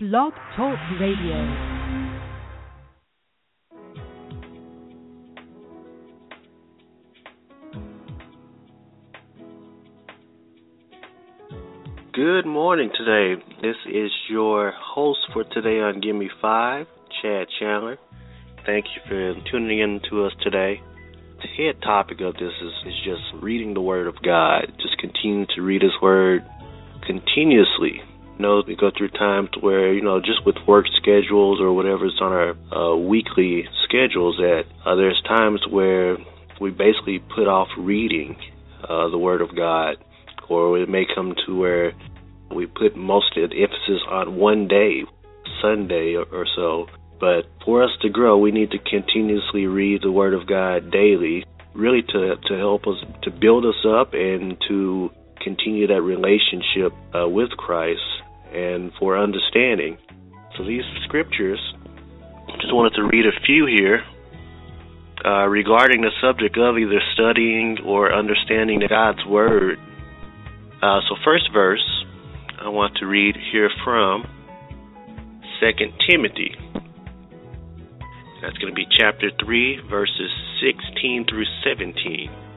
Blog Talk Radio. Good morning today. This is your host for today on Give Me Five, Chad Chandler. Thank you for tuning in to us today. The head topic of this is, is just reading the Word of God. Just continue to read His Word continuously know we go through times where you know just with work schedules or whatever's on our uh, weekly schedules that uh, there's times where we basically put off reading uh, the Word of God, or it may come to where we put most of the emphasis on one day, Sunday or, or so. But for us to grow, we need to continuously read the Word of God daily, really to to help us to build us up and to continue that relationship uh, with Christ and for understanding. So these scriptures, just wanted to read a few here uh, regarding the subject of either studying or understanding God's Word. Uh, so first verse, I want to read here from Second Timothy. That's going to be chapter 3, verses 16 through 17.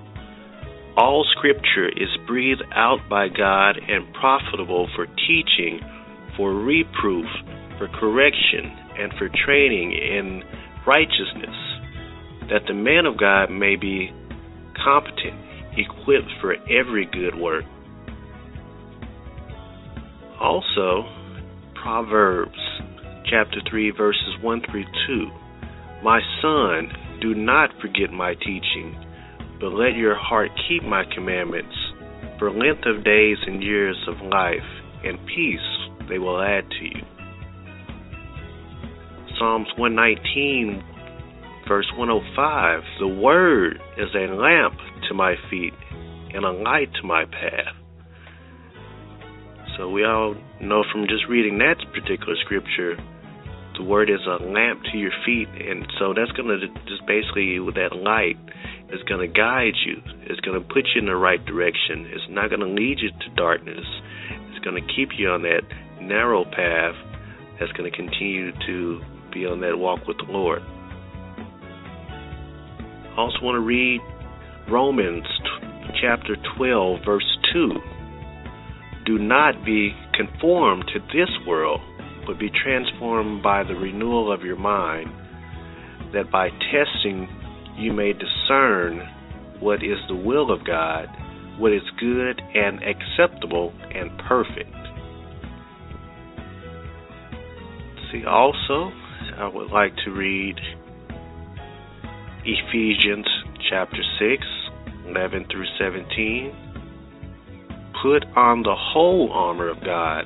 All scripture is breathed out by God and profitable for teaching, for reproof, for correction, and for training in righteousness, that the man of God may be competent, equipped for every good work. Also, Proverbs chapter 3, verses 1 through 2. My son, do not forget my teaching but let your heart keep my commandments. For length of days and years of life and peace they will add to you. Psalms 119, verse 105 The word is a lamp to my feet and a light to my path. So we all know from just reading that particular scripture, the word is a lamp to your feet, and so that's going to just basically that light is going to guide you. It's going to put you in the right direction. It's not going to lead you to darkness. It's going to keep you on that narrow path that's going to continue to be on that walk with the Lord. I also want to read Romans chapter 12, verse 2. Do not be conformed to this world, but be transformed by the renewal of your mind, that by testing you may discern what is the will of God, what is good and acceptable and perfect. See, also, I would like to read Ephesians chapter 6, 11 through 17. Put on the whole armor of God,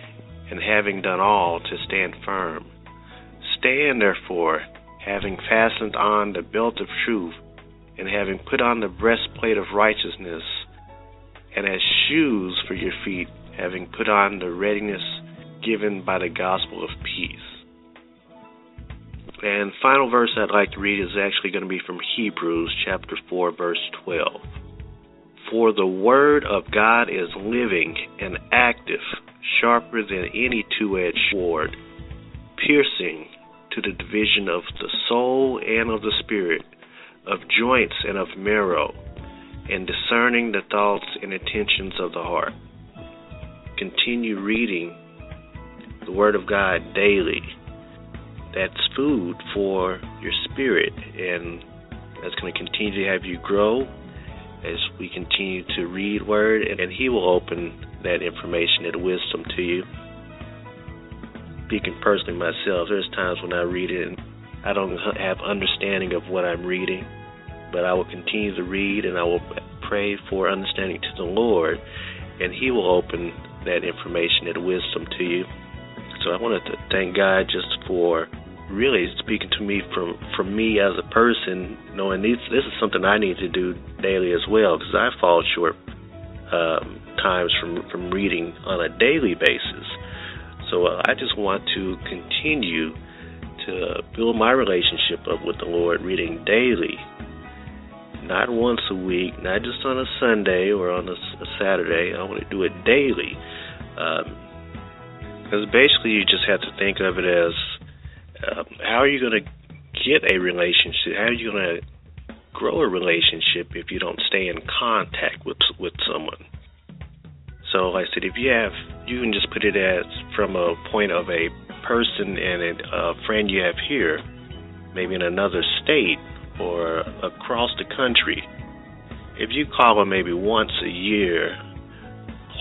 and having done all, to stand firm. Stand therefore, having fastened on the belt of truth, and having put on the breastplate of righteousness, and as shoes for your feet, having put on the readiness given by the gospel of peace. And final verse I'd like to read is actually going to be from Hebrews chapter 4 verse 12. For the word of God is living and active, sharper than any two-edged sword, piercing to the division of the soul and of the spirit, of joints and of marrow, and discerning the thoughts and intentions of the heart. Continue reading the Word of God daily. That's food for your spirit, and that's going to continue to have you grow as we continue to read Word, and He will open that information and wisdom to you speaking personally myself, there's times when I read it and I don't have understanding of what I'm reading, but I will continue to read and I will pray for understanding to the Lord, and He will open that information and wisdom to you. So I wanted to thank God just for really speaking to me from from me as a person, knowing these, this is something I need to do daily as well because I fall short um, times from from reading on a daily basis. So uh, I just want to continue to build my relationship up with the Lord, reading daily, not once a week, not just on a Sunday or on a, a Saturday. I want to do it daily. Because um, basically, you just have to think of it as um, how are you going to get a relationship? How are you going to grow a relationship if you don't stay in contact with with someone? So, I said, if you have, you can just put it as from a point of a person and a friend you have here, maybe in another state or across the country. If you call them maybe once a year,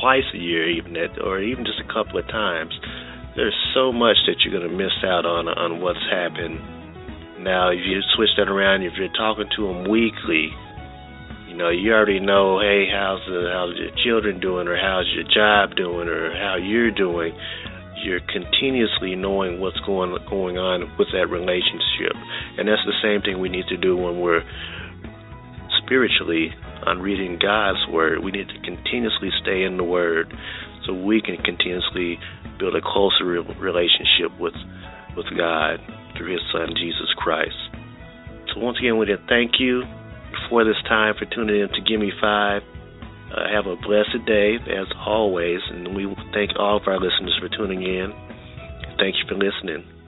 twice a year, even that, or even just a couple of times, there's so much that you're going to miss out on on what's happened. Now, if you switch that around, if you're talking to them weekly, you know you already know, hey, how's the how's your children doing, or how's your job doing, or how you're doing. You're continuously knowing what's going going on with that relationship, and that's the same thing we need to do when we're spiritually on reading God's word. We need to continuously stay in the word so we can continuously build a closer relationship with with God through His Son Jesus Christ. So once again, we want to thank you for this time for tuning in to Give Me Five. Uh, have a blessed day as always, and we thank all of our listeners for tuning in. Thank you for listening.